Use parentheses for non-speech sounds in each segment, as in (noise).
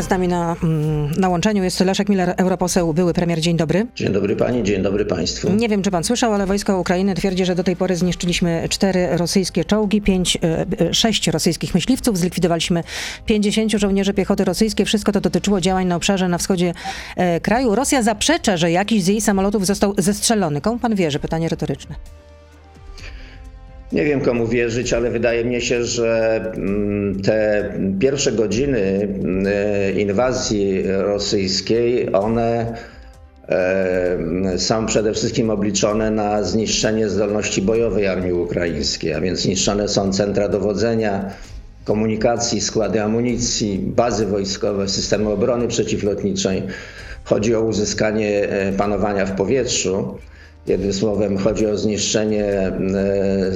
Z nami na, mm, na łączeniu jest Leszek Miller, europoseł, były premier. Dzień dobry. Dzień dobry pani, dzień dobry państwu. Nie wiem, czy pan słyszał, ale wojska Ukrainy twierdzi, że do tej pory zniszczyliśmy cztery rosyjskie czołgi, pięć, e, sześć rosyjskich myśliwców, zlikwidowaliśmy 50 żołnierzy piechoty rosyjskiej. Wszystko to dotyczyło działań na obszarze na wschodzie e, kraju. Rosja zaprzecza, że jakiś z jej samolotów został zestrzelony. Komu pan wierzy? Pytanie retoryczne. Nie wiem komu wierzyć, ale wydaje mi się, że mm, te pierwsze godziny mm, inwazji rosyjskiej, one są przede wszystkim obliczone na zniszczenie zdolności bojowej armii ukraińskiej, a więc zniszczone są centra dowodzenia, komunikacji, składy amunicji, bazy wojskowe, systemy obrony przeciwlotniczej. Chodzi o uzyskanie e, panowania w powietrzu. Jednym słowem chodzi o zniszczenie e,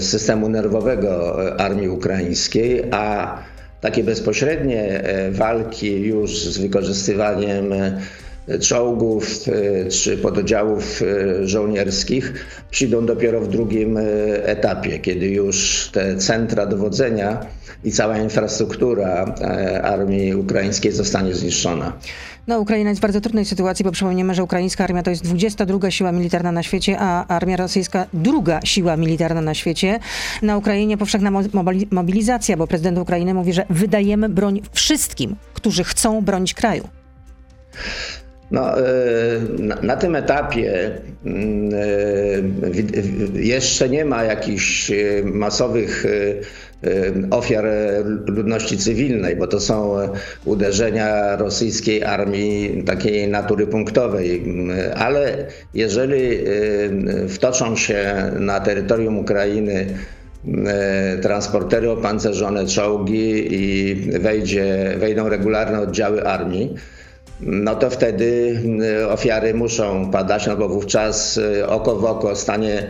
systemu nerwowego armii ukraińskiej, a takie bezpośrednie e, walki już z wykorzystywaniem e, czołgów czy pododdziałów żołnierskich przyjdą dopiero w drugim etapie, kiedy już te centra dowodzenia i cała infrastruktura armii ukraińskiej zostanie zniszczona. No, Ukraina jest w bardzo trudnej sytuacji, bo przypomniemy, że ukraińska armia to jest 22 siła militarna na świecie, a armia rosyjska druga siła militarna na świecie. Na Ukrainie powszechna mobilizacja, bo prezydent Ukrainy mówi, że wydajemy broń wszystkim, którzy chcą bronić kraju. No, e, na, tym etapie mm, e, jeszcze nie ma jakichś e, masowych ofiar ludności cywilnej, bo to są uderzenia rosyjskiej armii takiej natury punktowej. Ale jeżeli wtoczą się na terytorium Ukrainy transportery opancerzone, czołgi i wejdzie, wejdą regularne oddziały armii, no to wtedy y, ofiary muszą padać, no bo wówczas y, oko w oko stanie,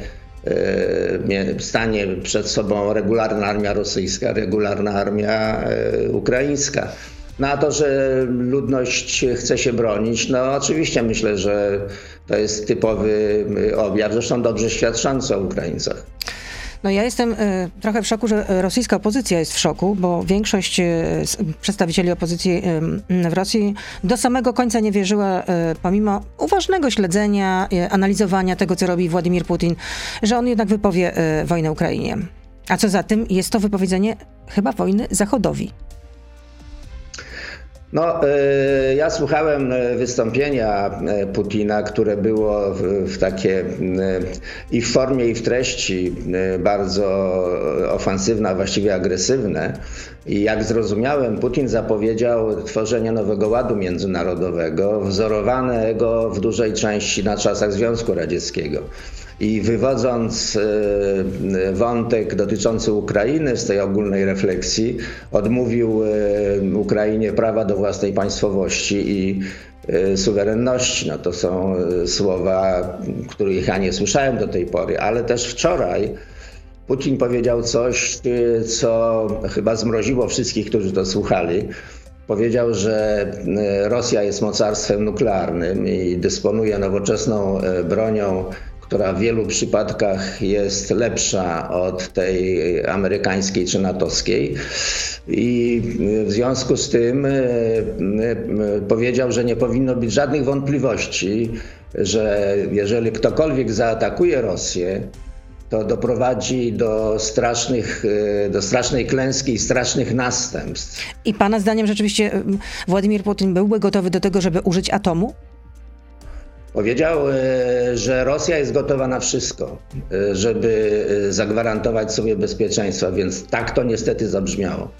y, stanie przed sobą regularna armia rosyjska, regularna armia ukraińska. Na no to, że ludność chce się bronić, no oczywiście myślę, że to jest typowy objaw, zresztą dobrze świadczący o Ukraińcach. No ja jestem y, trochę w szoku, że rosyjska opozycja jest w szoku, bo większość y, przedstawicieli opozycji w Rosji do samego końca nie wierzyła, pomimo uważnego śledzenia, analizowania tego, co robi Władimir Putin, że on jednak wypowie wojnę Ukrainie. A co za tym, jest to wypowiedzenie chyba wojny Zachodowi. No, e, ja słuchałem e, wystąpienia e, Putina, które było w takie i w formie, i w treści bardzo ofensywne, właściwie agresywne. I jak zrozumiałem, Putin zapowiedział tworzenie nowego ładu międzynarodowego, wzorowanego w dużej części na czasach Związku Radzieckiego. I wywodząc e, wątek dotyczący Ukrainy z tej ogólnej refleksji, odmówił e, Ukrainie prawa do własnej państwowości i e, suwerenności. No to są słowa, których ja nie słyszałem do tej pory, ale też wczoraj Putin powiedział coś, co chyba zmroziło wszystkich, którzy to słuchali. Powiedział, że Rosja jest mocarstwem nuklearnym i dysponuje nowoczesną bronią która w wielu przypadkach jest lepsza od tej amerykańskiej czy natowskiej. I w związku z tym e, e, powiedział, że nie powinno być żadnych wątpliwości, że jeżeli ktokolwiek zaatakuje Rosję, to doprowadzi do, strasznych, e, do strasznej klęski i strasznych następstw. I Pana zdaniem rzeczywiście Władimir Putin byłby gotowy do tego, żeby użyć atomu? Powiedział, e, że Rosja jest gotowa na wszystko, e, żeby e, zagwarantować sobie bezpieczeństwo, więc tak to niestety zabrzmiało.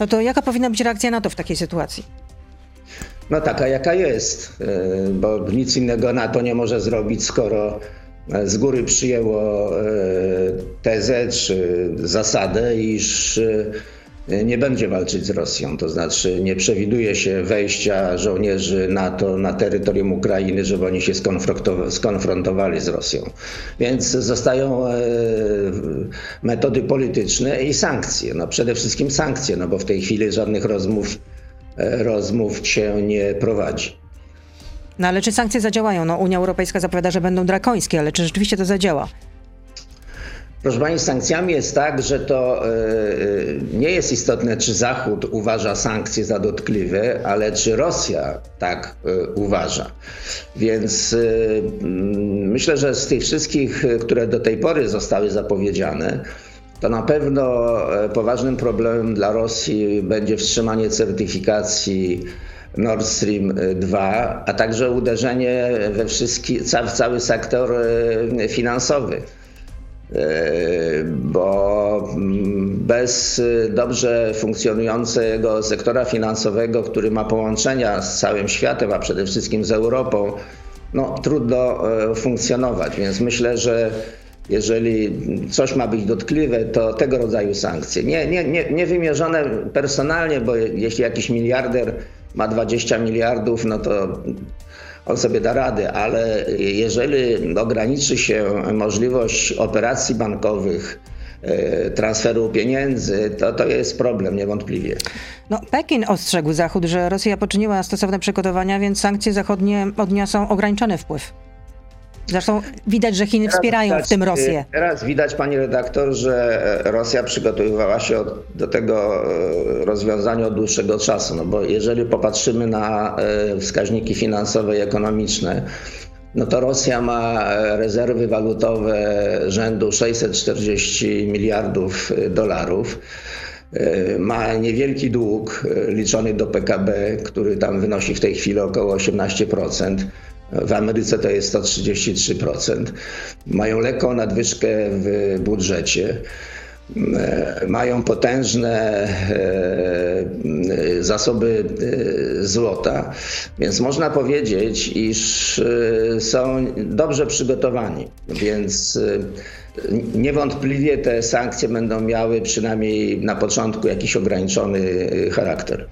No to jaka powinna być reakcja NATO w takiej sytuacji? No taka jaka jest, bo nic innego NATO nie może zrobić, skoro z góry przyjęło tezę czy zasadę, iż nie będzie walczyć z Rosją. To znaczy nie przewiduje się wejścia żołnierzy NATO na terytorium Ukrainy, żeby oni się skonfrontowali z Rosją. Więc zostają e, metody polityczne i sankcje. No przede wszystkim sankcje, no bo w tej chwili żadnych rozmów, e, rozmów się nie prowadzi. No ale czy sankcje zadziałają? No Unia Europejska zapowiada, że będą drakońskie, ale czy rzeczywiście to zadziała? Proszę Pani, z sankcjami jest tak, że to e, e, nie jest istotne, czy Zachód uważa sankcje za dotkliwe, ale czy Rosja tak e, uważa. Więc myślę, że z tych wszystkich, które do tej pory zostały zapowiedziane, to na pewno poważnym problemem dla Rosji będzie wstrzymanie certyfikacji Nord Stream 2, a także uderzenie we wszystki, w cały sektor finansowy. E, bo mm, bez dobrze funkcjonującego sektora finansowego, który ma połączenia z całym światem, a przede wszystkim z Europą, no, trudno e, funkcjonować. Więc myślę, że jeżeli coś ma być dotkliwe, to tego rodzaju sankcje. Nie, nie, nie, nie wymierzone personalnie, bo jeśli jakiś miliarder ma 20 miliardów, no to on sobie da radę, ale jeżeli ograniczy się możliwość operacji bankowych, e, transferu pieniędzy, to to jest problem niewątpliwie. No, Pekin ostrzegł Zachód, że Rosja poczyniła stosowne przygotowania, więc sankcje zachodnie odniosą ograniczony wpływ. Zresztą widać, że Chiny teraz wspierają widać, w tym Rosję. Teraz widać, pani redaktor, że Rosja przygotowywała się od, do tego e, rozwiązania od dłuższego czasu. No bo jeżeli popatrzymy na e, wskaźniki finansowe i ekonomiczne, no to Rosja ma e, rezerwy walutowe rzędu 640 miliardów dolarów. Ma niewielki dług liczony do PKB, który tam wynosi w tej chwili około 18%. W Ameryce to jest 133%. Mają lekką nadwyżkę w budżecie. E, mają potężne e, zasoby e, złota, więc można powiedzieć, iż są dobrze przygotowani. Więc niewątpliwie te sankcje będą miały przynajmniej na początku jakiś ograniczony charakter.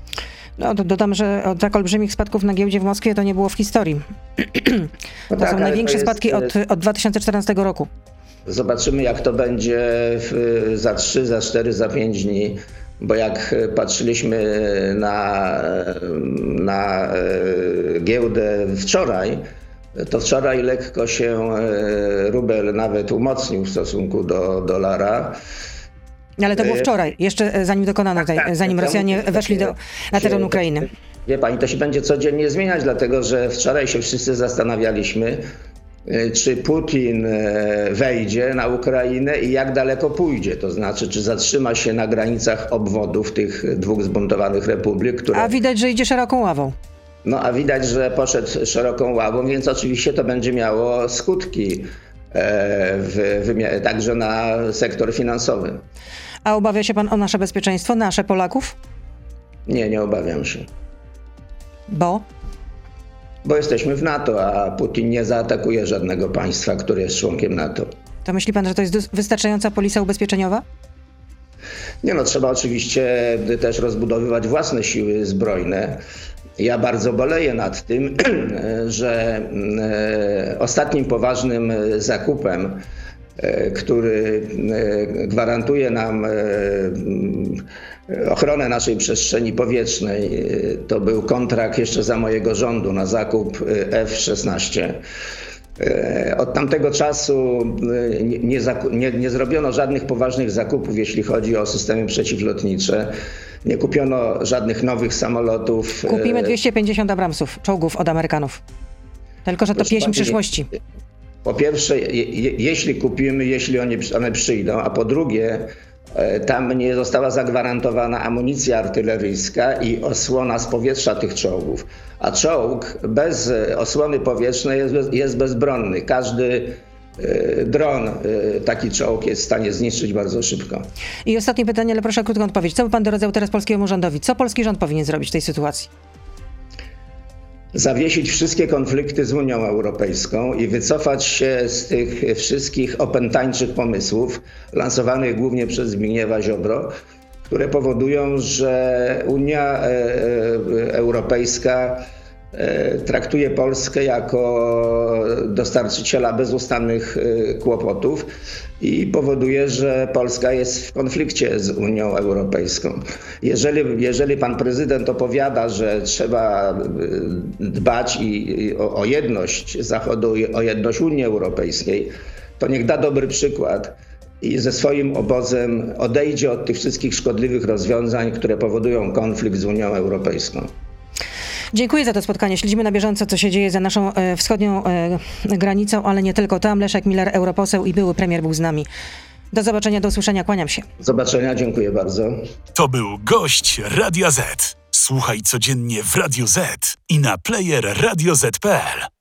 No, dodam, że od tak olbrzymich spadków na giełdzie w Moskwie to nie było w historii. (clears throat) No to tak, są największe to jest... spadki od, od 2014 roku. Zobaczymy, jak to będzie w, za 3, za 4, za 5 dni, bo jak patrzyliśmy na, na e, giełdę wczoraj, to wczoraj lekko się e, rubel nawet umocnił w stosunku do dolara. Ale to było e, wczoraj, jeszcze e, zanim dokonano tej, tak, tak, zanim Rosjanie weszli do, na teren Ukrainy. Wie pani, to się będzie codziennie zmieniać, dlatego że wczoraj się wszyscy zastanawialiśmy, e, czy Putin wejdzie na Ukrainę i jak daleko pójdzie. To znaczy, czy zatrzyma się na granicach obwodów tych dwóch zbuntowanych republik. Które... A widać, że idzie szeroką ławą. No a widać, że poszedł szeroką ławą, więc oczywiście to będzie miało skutki w, w, także na sektor finansowy. A obawia się pan o nasze bezpieczeństwo, nasze Polaków? Nie, nie obawiam się. Bo? Bo jesteśmy w NATO, a Putin nie zaatakuje żadnego państwa, które jest członkiem NATO. To myśli pan, że to jest wystarczająca polisa ubezpieczeniowa? Nie no, trzeba oczywiście też rozbudowywać własne siły zbrojne. Ja bardzo boleję nad tym, (clears throat) że e, ostatnim poważnym zakupem E, który e, gwarantuje nam e, ochronę naszej przestrzeni powietrznej. To był kontrakt jeszcze za mojego rządu na zakup F-16. Od tamtego czasu nie, nie, nie, zrobiono żadnych poważnych zakupów, jeśli chodzi o systemy przeciwlotnicze. Nie kupiono żadnych nowych samolotów. Kupimy 250 Abramsów, czołgów od Amerykanów. Tylko, że to Proszę pieśń pani, przyszłości. Po pierwsze, je, jeśli kupimy, jeśli one, one przyjdą, a po drugie, e, tam nie została zagwarantowana amunicja artyleryjska i osłona z powietrza tych czołgów. A czołg bez e, osłony powietrznej jest, jest bezbronny. Każdy e, dron taki czołg jest w stanie zniszczyć bardzo szybko. I ostatnie pytanie, ale proszę o krótką odpowiedź. Co by pan doradzał teraz polskiemu rządowi? Co polski rząd powinien zrobić w tej sytuacji? Zawiesić wszystkie konflikty z Unią Europejską i wycofać się z tych wszystkich opętańczych pomysłów lansowanych głównie przez Zbigniewa Ziobro, które powodują, że Unia e, e, Europejska traktuje Polskę jako dostarczyciela bezustannych e, kłopotów i powoduje, że Polska jest w konflikcie z Unią Europejską. Jeżeli, jeżeli pan prezydent opowiada, że trzeba e, dbać i, o, o jedność Zachodu i o jedność Unii Europejskiej, to niech da dobry przykład i ze swoim obozem odejdzie od tych wszystkich szkodliwych rozwiązań, które powodują konflikt z Unią Europejską. Dziękuję za to spotkanie. Śledzimy na bieżąco, co się dzieje za naszą e, wschodnią e, granicą, ale nie tylko tam. Leszek Miller, europoseł i były premier był z nami. Do zobaczenia, do usłyszenia, kłaniam się. Do zobaczenia, dziękuję bardzo. To był gość Radia Z. Słuchaj codziennie w Radio Z i na player radioz.pl.